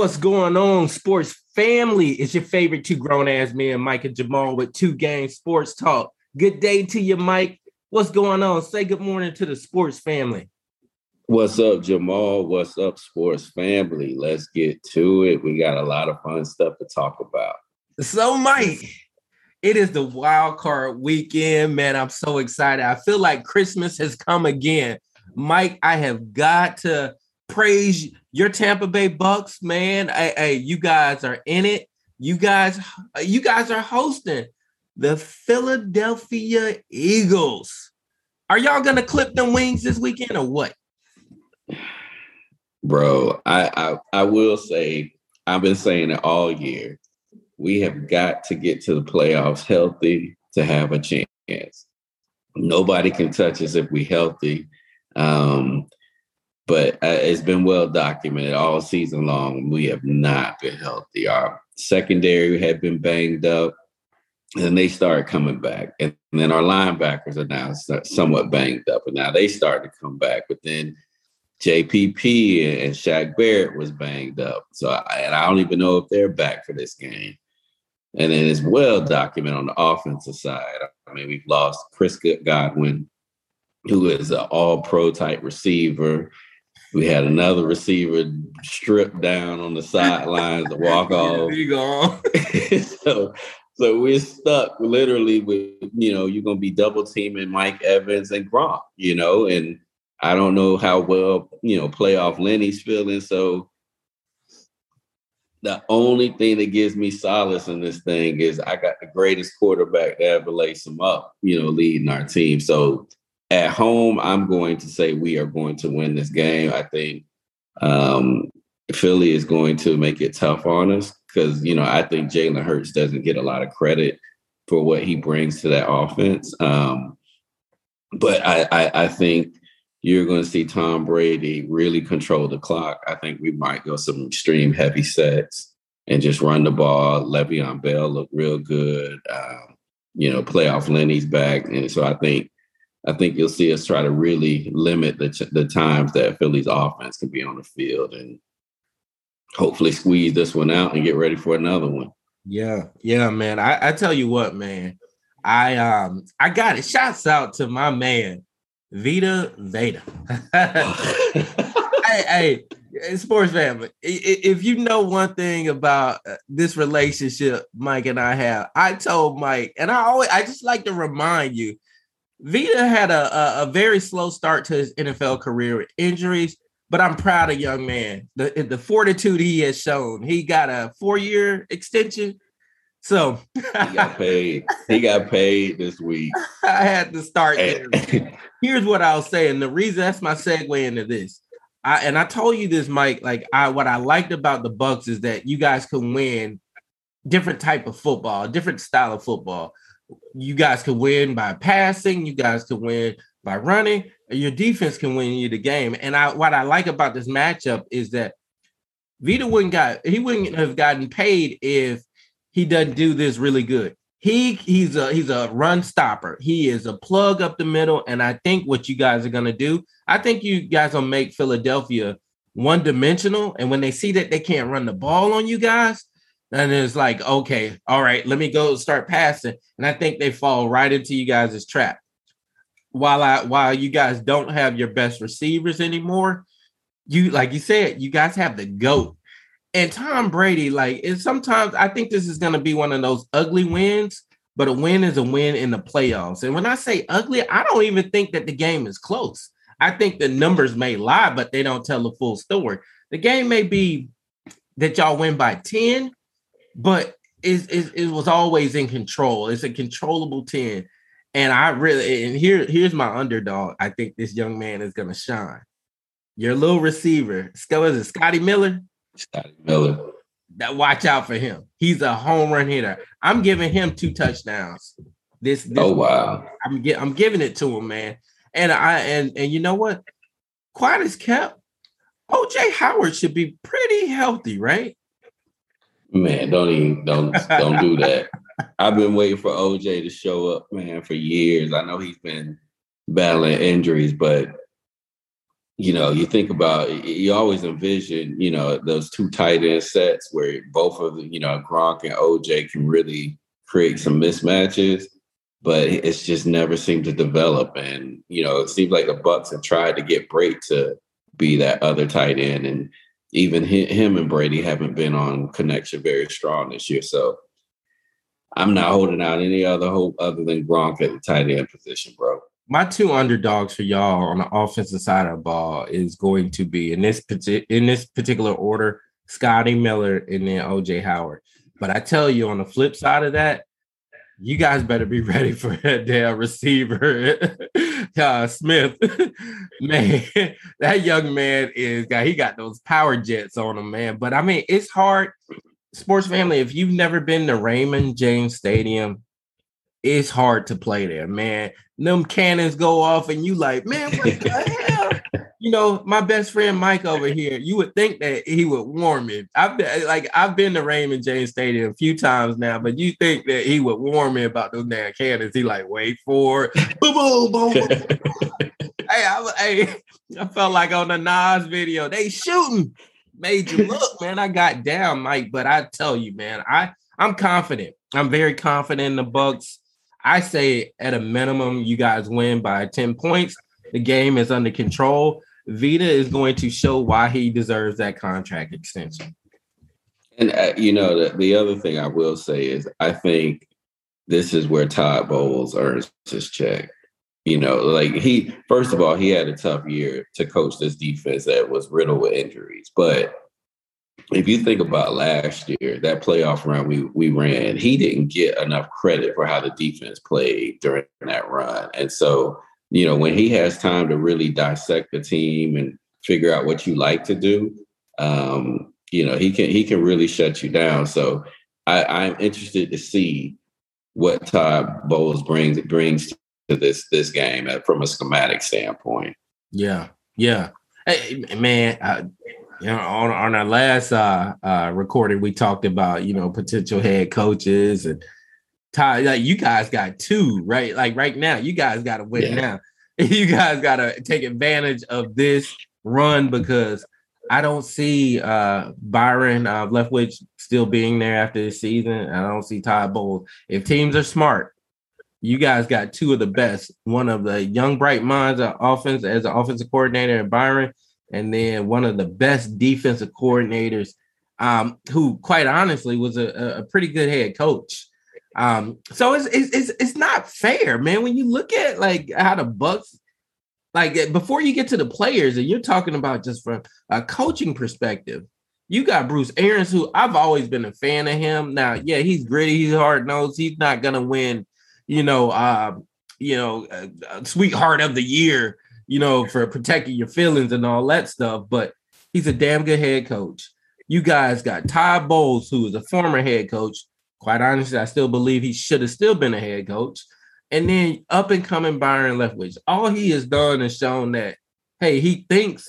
What's going on, sports family? It's your favorite two grown ass men, Mike and Jamal, with two game sports talk. Good day to you, Mike. What's going on? Say good morning to the sports family. What's up, Jamal? What's up, sports family? Let's get to it. We got a lot of fun stuff to talk about. So, Mike, it is the wild card weekend, man. I'm so excited. I feel like Christmas has come again. Mike, I have got to praise your Tampa Bay Bucs, man. Hey, hey, you guys are in it. You guys, you guys are hosting the Philadelphia Eagles. Are y'all gonna clip them wings this weekend or what? Bro, I, I I will say I've been saying it all year. We have got to get to the playoffs healthy to have a chance. Nobody can touch us if we're healthy. Um, but uh, it's been well documented all season long. We have not been healthy. Our secondary had been banged up, and they started coming back. And then our linebackers are now somewhat banged up, and now they started to come back. But then JPP and Shaq Barrett was banged up. So, I, and I don't even know if they're back for this game. And then it's well documented on the offensive side. I mean, we've lost Chris Godwin, who is an all pro type receiver. We had another receiver stripped down on the sidelines to walk off. you go. so, so we're stuck literally with you know you're gonna be double teaming Mike Evans and Gronk, you know, and I don't know how well you know playoff Lenny's feeling. So the only thing that gives me solace in this thing is I got the greatest quarterback to ever lace him up, you know, leading our team. So at home, I'm going to say we are going to win this game. I think um, Philly is going to make it tough on us because, you know, I think Jalen Hurts doesn't get a lot of credit for what he brings to that offense. Um, but I, I, I think you're going to see Tom Brady really control the clock. I think we might go some extreme heavy sets and just run the ball. Le'Veon Bell look real good. Um, you know, playoff Lenny's back, and so I think I think you'll see us try to really limit the the times that Philly's offense can be on the field, and hopefully squeeze this one out and get ready for another one. Yeah, yeah, man. I, I tell you what, man. I um I got it. Shouts out to my man, Vita Vea. hey, hey, sports family. If you know one thing about uh, this relationship Mike and I have, I told Mike, and I always I just like to remind you Vita had a, a, a, very slow start to his NFL career with injuries, but I'm proud of young man. The the fortitude he has shown. He got a four year extension. So he got paid. He got paid this week. I had to start eh. there. Here's what I'll say, and the reason that's my segue into this. I and I told you this, Mike. Like I, what I liked about the Bucs is that you guys can win different type of football, different style of football you guys can win by passing, you guys can win by running, your defense can win you the game. And I what I like about this matchup is that Vita wouldn't got he wouldn't have gotten paid if he doesn't do this really good. He he's a he's a run stopper. He is a plug up the middle. And I think what you guys are gonna do, I think you guys will make Philadelphia one dimensional. And when they see that they can't run the ball on you guys, and it's like, okay, all right, let me go start passing. And I think they fall right into you guys' trap. While I while you guys don't have your best receivers anymore, you like you said, you guys have the GOAT. And Tom Brady, like, and sometimes I think this is gonna be one of those ugly wins, but a win is a win in the playoffs. And when I say ugly, I don't even think that the game is close. I think the numbers may lie, but they don't tell the full story. The game may be that y'all win by 10, but it, it, it was always in control. It's a controllable 10. And I really and here here's my underdog. I think this young man is gonna shine. Your little receiver, is it Scotty Miller? Scotty Miller. That watch out for him. He's a home run hitter. I'm giving him two touchdowns. This, this oh wow. I'm get, I'm giving it to him, man. And I and and you know what? Quiet as kept. OJ Howard should be pretty healthy, right? Man, don't even don't don't do that. I've been waiting for OJ to show up, man, for years. I know he's been battling injuries, but you know, you think about you always envision, you know, those two tight end sets where both of the, you know, Gronk and OJ can really create some mismatches, but it's just never seemed to develop. And, you know, it seems like the Bucs have tried to get Brate to be that other tight end. And even him and Brady haven't been on connection very strong this year. So I'm not holding out any other hope other than Gronk at the tight end position, bro my two underdogs for y'all on the offensive side of the ball is going to be in this in this particular order, Scotty Miller and then OJ Howard. But I tell you, on the flip side of that, you guys better be ready for that damn receiver, uh, Smith. man, that young man is got he got those power jets on him, man. But I mean, it's hard. Sports family, if you've never been to Raymond James Stadium, it's hard to play there, man. Them cannons go off, and you like, man, what the? You know, my best friend Mike over here. You would think that he would warn me. I've been like, I've been to Raymond James Stadium a few times now, but you think that he would warn me about those damn cannons? He like, wait for it. boom, boom, boom. boom. hey, I, hey, I felt like on the Nas video, they shooting. Made you look, man. I got down, Mike, but I tell you, man, I I'm confident. I'm very confident in the Bucs. I say at a minimum, you guys win by 10 points. The game is under control. Vita is going to show why he deserves that contract extension. And uh, you know, the, the other thing I will say is I think this is where Todd Bowles earns his check. You know, like he first of all, he had a tough year to coach this defense that was riddled with injuries. But if you think about last year, that playoff run we we ran, he didn't get enough credit for how the defense played during that run. And so, you know, when he has time to really dissect the team and figure out what you like to do, um, you know, he can he can really shut you down. So I, I'm interested to see what Todd Bowles brings brings to this this game from a schematic standpoint. Yeah, yeah. Hey, man, I, you know, on, on our last uh, uh, recording, we talked about you know potential head coaches and Ty. Like you guys got two, right? Like right now, you guys got to win yeah. now. You guys got to take advantage of this run because I don't see uh, Byron uh, Leftwich still being there after the season. I don't see Todd Bowles. If teams are smart, you guys got two of the best. One of the young bright minds of offense as an offensive coordinator, and Byron and then one of the best defensive coordinators, um, who quite honestly was a, a pretty good head coach. Um, so it's, it's it's not fair, man. When you look at like how the Bucs, like before you get to the players, and you're talking about just from a coaching perspective, you got Bruce Arians, who I've always been a fan of him. Now, yeah, he's gritty, he's hard nosed, he's not gonna win, you know, uh, you know, uh, sweetheart of the year you know, for protecting your feelings and all that stuff. But he's a damn good head coach. You guys got Todd Bowles, who is a former head coach. Quite honestly, I still believe he should have still been a head coach. And then up and coming Byron Leftwich. All he has done is shown that, hey, he thinks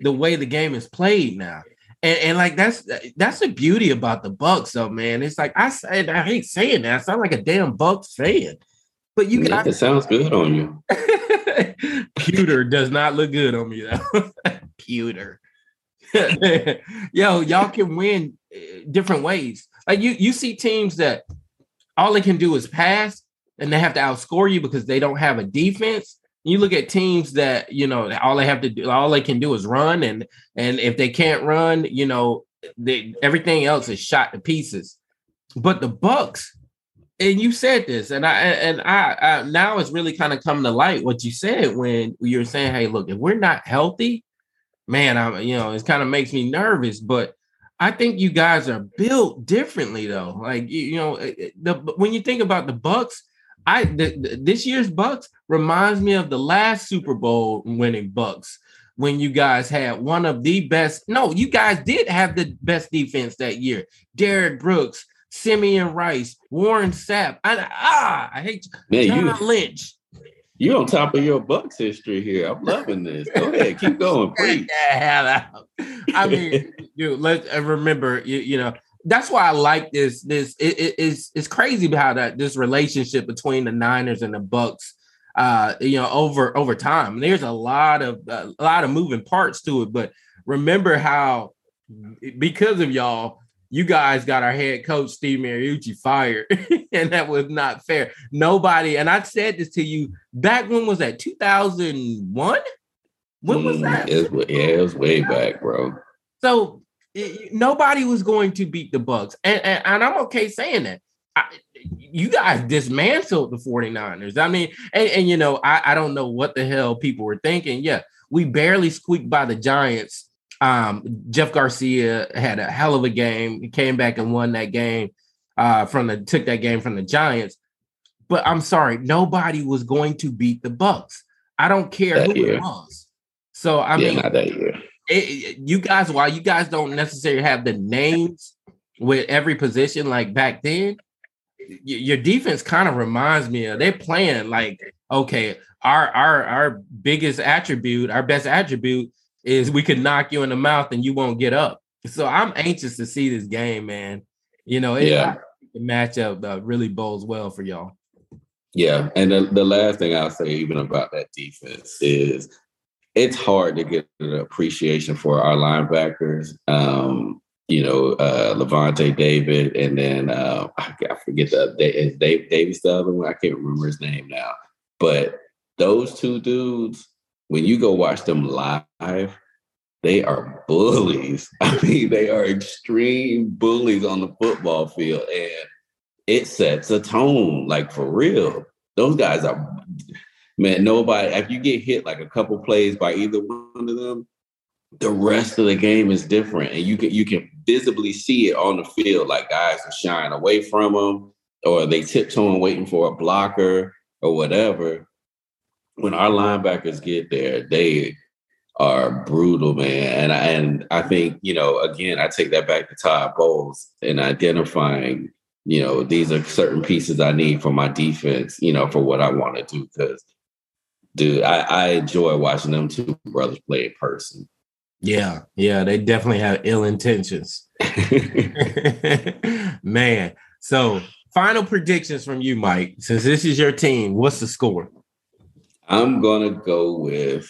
the way the game is played now. And, and like that's that's the beauty about the Bucs, though, man. It's like I said, I hate saying that. I sound like a damn Bucs fan. But you got it sounds good on you. Pewter does not look good on me though. Pewter. Yo, y'all can win eh, different ways. Like you, you see teams that all they can do is pass, and they have to outscore you because they don't have a defense. You look at teams that you know all they have to do, all they can do is run, and and if they can't run, you know, they, everything else is shot to pieces. But the Bucs, and you said this, and I and I, I now it's really kind of coming to light what you said when you were saying, "Hey, look, if we're not healthy, man, I'm you know, it kind of makes me nervous." But I think you guys are built differently, though. Like you, you know, the when you think about the Bucs, I the, the, this year's Bucs reminds me of the last Super Bowl winning Bucs when you guys had one of the best. No, you guys did have the best defense that year. Derrick Brooks, Simeon Rice, Warren Sapp. I, ah, I hate Man, John you, Lynch. You on top of your Bucs history here. I'm loving this. Go ahead, keep going, please. I mean, dude, let's uh, remember, you, you know, that's why I like this. This it, it, it's it's crazy how that this relationship between the Niners and the Bucs. uh, you know, over over time. There's a lot of uh, a lot of moving parts to it, but remember how because of y'all, you guys got our head coach Steve Mariucci fired, and that was not fair. Nobody, and I said this to you back when was that 2001? When was mm, that? It was, yeah, it was way back, bro. So it, nobody was going to beat the Bucs, and, and, and I'm okay saying that. I, you guys dismantled the 49ers. I mean, and, and you know, I, I don't know what the hell people were thinking. Yeah, we barely squeaked by the Giants um, Jeff Garcia had a hell of a game. He came back and won that game uh, from the took that game from the Giants. But I'm sorry, nobody was going to beat the Bucs. I don't care that who year. it was. So I yeah, mean, not that year. It, you guys, while you guys don't necessarily have the names with every position like back then, your defense kind of reminds me of they're playing like okay, our our our biggest attribute, our best attribute is we could knock you in the mouth and you won't get up. So I'm anxious to see this game, man. You know, it, yeah. the matchup uh, really bodes well for y'all. Yeah, and the, the last thing I'll say even about that defense is it's hard to get an appreciation for our linebackers. Um, you know, uh, Lavonte David, and then uh, I, forget the Dave, Dave Davis, the other one. I can't remember his name now, but those two dudes when you go watch them live, they are bullies. I mean, they are extreme bullies on the football field, and it sets a tone, like for real. Those guys are man. Nobody. If you get hit like a couple plays by either one of them, the rest of the game is different, and you can you can visibly see it on the field. Like guys are shying away from them, or they tiptoeing, waiting for a blocker or whatever when our linebackers get there, they are brutal, man. And I, and I think you know, again, I take that back to Todd Bowles and identifying, you know, these are certain pieces I need for my defense, you know, for what I want to do. Because, dude, I, I enjoy watching them two brothers play in person. Yeah, yeah, they definitely have ill intentions, man. So, final predictions from you, Mike. Since this is your team, what's the score? I'm gonna go with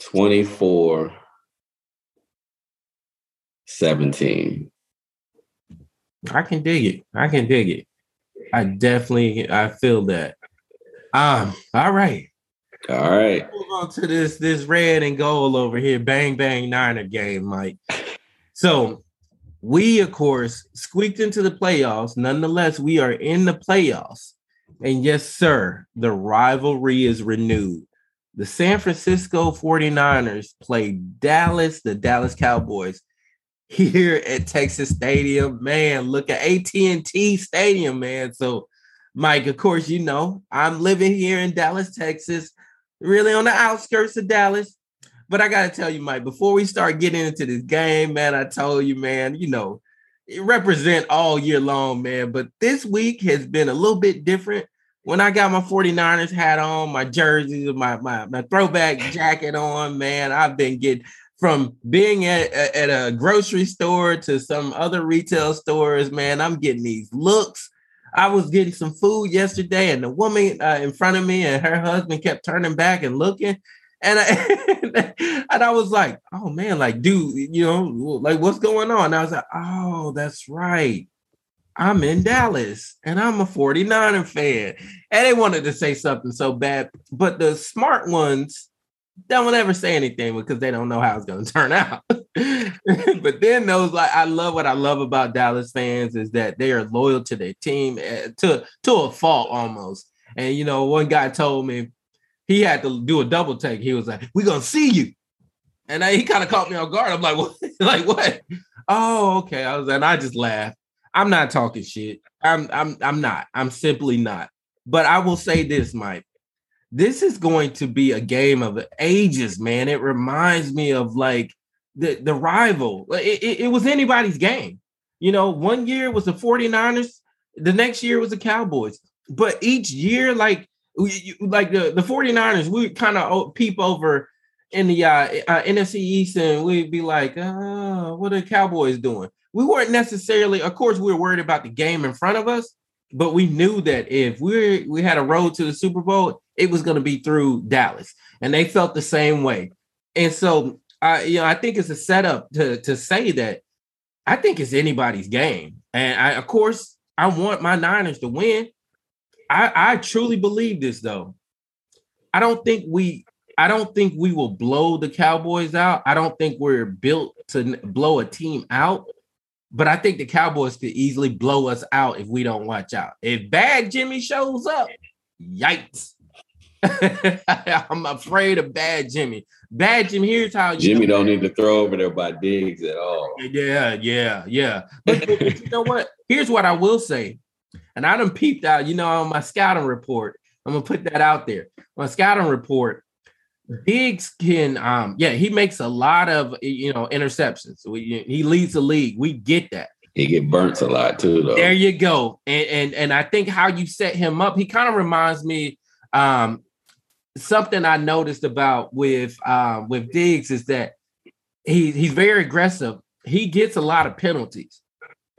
24 17. I can dig it. I can dig it. I definitely I feel that. Um, all right. All right. Move on to this this red and gold over here. Bang bang Niner game, Mike. So we of course squeaked into the playoffs. Nonetheless, we are in the playoffs. And yes, sir, the rivalry is renewed. The San Francisco 49ers play Dallas, the Dallas Cowboys, here at Texas Stadium. Man, look at AT&T Stadium, man. So, Mike, of course, you know, I'm living here in Dallas, Texas, really on the outskirts of Dallas. But I got to tell you, Mike, before we start getting into this game, man, I told you, man, you know, represent all year long, man. But this week has been a little bit different. When I got my 49ers hat on, my jerseys, my, my, my throwback jacket on, man, I've been getting from being at, at a grocery store to some other retail stores, man, I'm getting these looks. I was getting some food yesterday, and the woman uh, in front of me and her husband kept turning back and looking. And I, and I was like, oh man, like, dude, you know, like what's going on? And I was like, oh, that's right. I'm in Dallas and I'm a 49er fan. And they wanted to say something so bad, but the smart ones don't ever say anything because they don't know how it's going to turn out. but then those like I love what I love about Dallas fans is that they are loyal to their team eh, to to a fault almost. And you know, one guy told me he had to do a double take. He was like, "We're gonna see you," and he kind of caught me off guard. I'm like, "What? like what?" Oh, okay. I was, and I just laughed. I'm not talking shit. I'm, I'm, I'm not. I'm simply not. But I will say this, Mike. This is going to be a game of ages, man. It reminds me of like the the rival. It, it, it was anybody's game. You know, one year was the 49ers, the next year was the Cowboys. But each year, like like the, the 49ers, we kind of peep over in the uh, uh, NFC East and we'd be like, oh, what are the Cowboys doing? We weren't necessarily, of course, we were worried about the game in front of us, but we knew that if we we had a road to the Super Bowl, it was going to be through Dallas, and they felt the same way. And so, I you know, I think it's a setup to to say that I think it's anybody's game, and I, of course, I want my Niners to win. I, I truly believe this though. I don't think we I don't think we will blow the Cowboys out. I don't think we're built to blow a team out. But I think the Cowboys could easily blow us out if we don't watch out. If bad Jimmy shows up, yikes. I'm afraid of bad Jimmy. Bad Jimmy, here's how Jimmy don't need to throw over there by Diggs at all. Yeah, yeah, yeah. But, but you know what? Here's what I will say. And I done peeped out, you know, on my scouting report. I'm gonna put that out there. My scouting report, Diggs can, um, yeah, he makes a lot of you know interceptions. We, he leads the league. We get that. He get burnt a lot too, though. There you go. And and and I think how you set him up, he kind of reminds me um something I noticed about with um with Diggs is that he he's very aggressive. He gets a lot of penalties.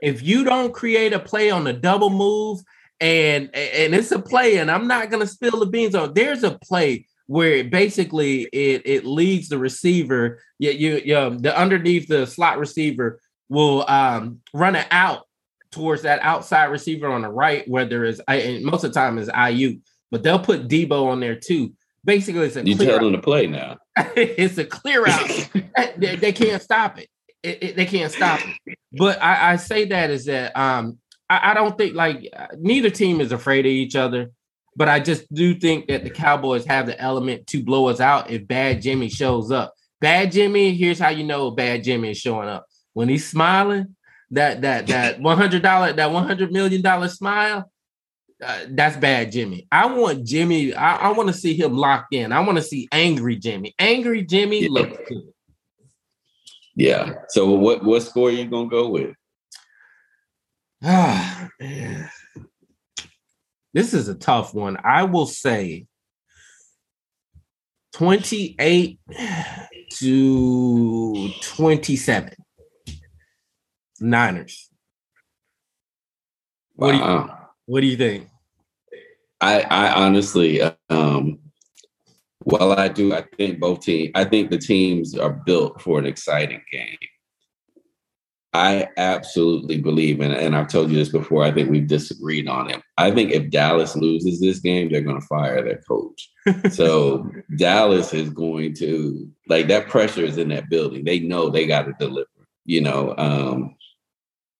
If you don't create a play on the double move and and it's a play, and I'm not gonna spill the beans on. There's a play where it basically it it leads the receiver. Yeah, you, you the underneath the slot receiver will um, run it out towards that outside receiver on the right, whether it's and most of the time is Aiyuk, but they'll put Deebo on there too. Basically, it's a you tell them to play now. it's a clear out. they, they, can't stop it. It, it. They can't stop it. But I, I say that is that um, I, I don't think like neither team is afraid of each other. But I just do think that the Cowboys have the element to blow us out if Bad Jimmy shows up. Bad Jimmy, here's how you know Bad Jimmy is showing up. When he's smiling, that that that one hundred dollar that one hundred million dollar smile, uh, that's bad Jimmy. I want Jimmy. I, I want to see him locked in. I want to see angry Jimmy. Angry Jimmy yeah. looks good. Yeah. So what what score are you gonna go with? Ah man. This is a tough one. I will say 28 to 27. Niners. What, wow. do you, what do you think? I, I honestly, um, well, I do. I think both teams. I think the teams are built for an exciting game. I absolutely believe, and, and I've told you this before, I think we've disagreed on it. I think if Dallas loses this game, they're going to fire their coach. so Dallas is going to, like, that pressure is in that building. They know they got to deliver, you know. Um,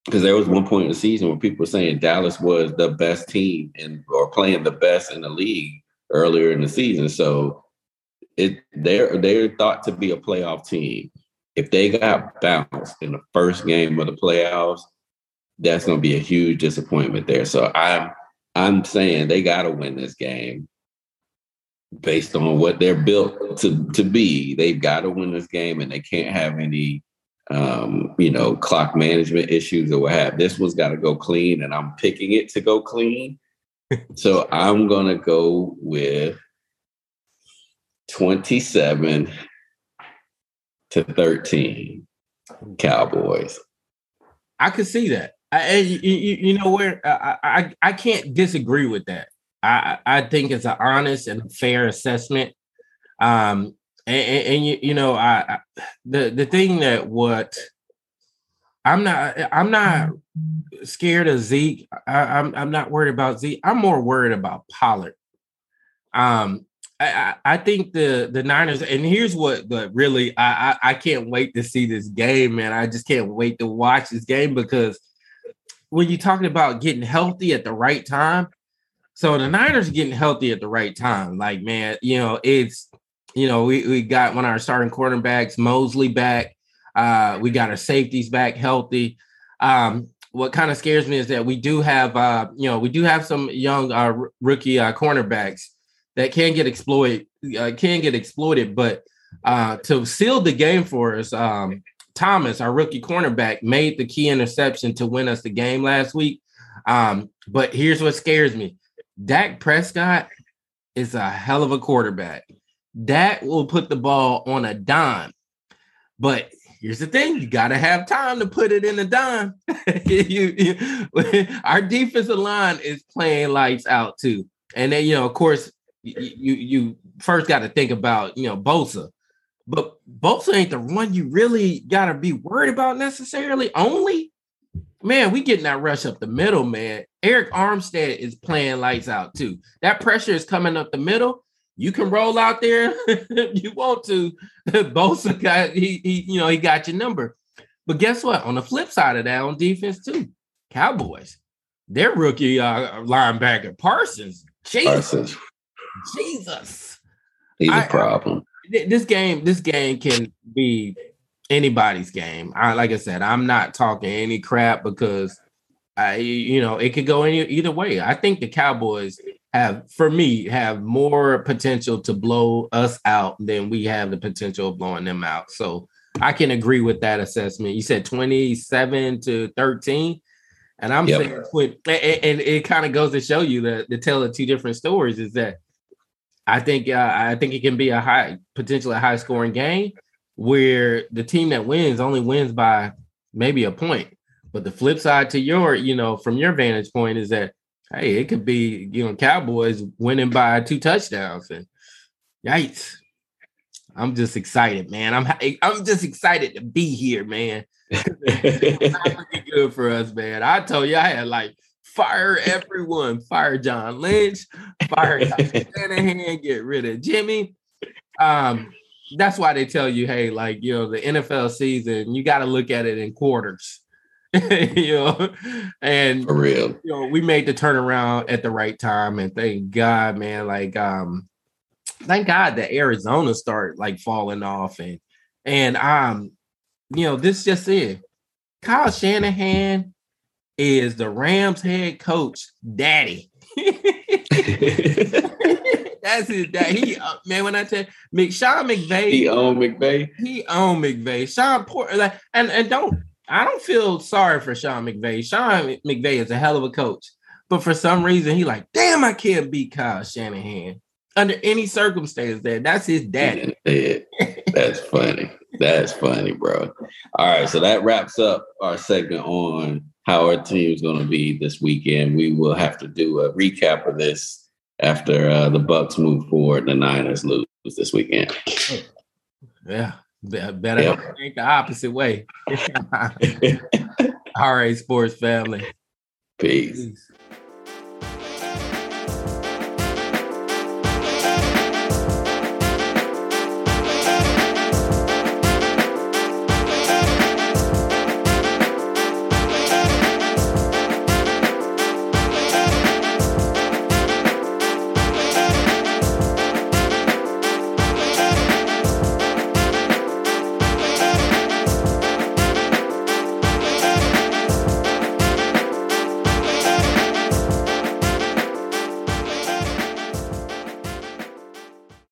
because there was one point in the season where people were saying Dallas was the best team and or playing the best in the league earlier in the season. So it they're they're thought to be a playoff team if they got bounced in the first game of the playoffs, that's going to be a huge disappointment there. So I'm I'm saying they got to win this game based on what they're built to to be. They've got to win this game, and they can't have any um, you know clock management issues or what have. This one's got to go clean, and I'm picking it to go clean. so I'm gonna go with 27 to 13 Cowboys. I could see that. I, you, you, know where I, I, I can't disagree with that. I I think it's an honest and fair assessment. Um, and, and, you you know I, I, the the thing that what I'm not I'm not scared of Zeke. I, I'm I'm not worried about Zeke. I'm more worried about Pollard. Um, I, I think the the Niners, and here's what but really I, I, I can't wait to see this game, man. I just can't wait to watch this game because when you're talking about getting healthy at the right time, so the Niners getting healthy at the right time. Like, man, you know, it's you know, we, we got one of our starting quarterbacks, Moseley back. Uh, we got our safeties back healthy. Um, what kind of scares me is that we do have uh, you know, we do have some young uh, rookie uh, cornerbacks that can get exploited, uh, can get exploited. But uh, to seal the game for us, um, Thomas, our rookie cornerback, made the key interception to win us the game last week. Um, but here's what scares me: Dak Prescott is a hell of a quarterback. Dak will put the ball on a dime, but here's the thing: you got to have time to put it in the dime. you, you, our defensive line is playing lights out too, and then you know, of course, you you, first got to think about you know Bosa, but Bosa ain't the one you really got to be worried about necessarily. Only, man, we getting that rush up the middle, man. Arik Armstead is playing lights out too. That pressure is coming up the middle you can roll out there if you want to. Bosa got he, he, you know, he got your number. But guess what? On the flip side of that, on defense too, Cowboys, their rookie uh, linebacker Parsons, Jesus, Parsons. Jesus, he's I, a problem. This game, this game can be anybody's game. I like I said, I'm not talking any crap because I, you know, it could go any either way. I think the Cowboys have for me have more potential to blow us out than we have the potential of blowing them out. So I can agree with that assessment. You said 27 to 13. And I'm yep. saying and it kind of goes to show you that the tell of two different stories is that I think uh, I think it can be a high potentially a high scoring game where the team that wins only wins by maybe a point. But the flip side to your, you know, from your vantage point is that hey, it could be you know Cowboys winning by two touchdowns and yikes. I'm just excited, man. I'm I'm just excited to be here, man. it's not looking good for us, man. I told you I had like fire everyone, fire John Lynch, fire Shanahan, get rid of Jimmy. Um, that's why they tell you, hey, like you know, the NFL season, you got to look at it in quarters. you know, and for real, you know, we made the turnaround at the right time, and thank God, man. Like, um, thank God that Arizona started like falling off, and and um, you know, this just it. Kyle Shanahan is the Rams head coach, daddy. That's his dad. He uh, man, when I tell Mc Sean McVay, he owned McVay. He owned McVay. Sean Port like and and don't I don't feel sorry for Sean McVay. Sean McVay is a hell of a coach, but for some reason he like, damn, I can't beat Kyle Shanahan under any circumstance. That that's his daddy. that's funny. That's funny, bro. All right, so that wraps up our segment on how our team is going to be this weekend. We will have to do a recap of this after uh, the Bucs move forward. And the Niners lose this weekend. Yeah, Better yep. think the opposite way. All right, sports family. Peace. Peace.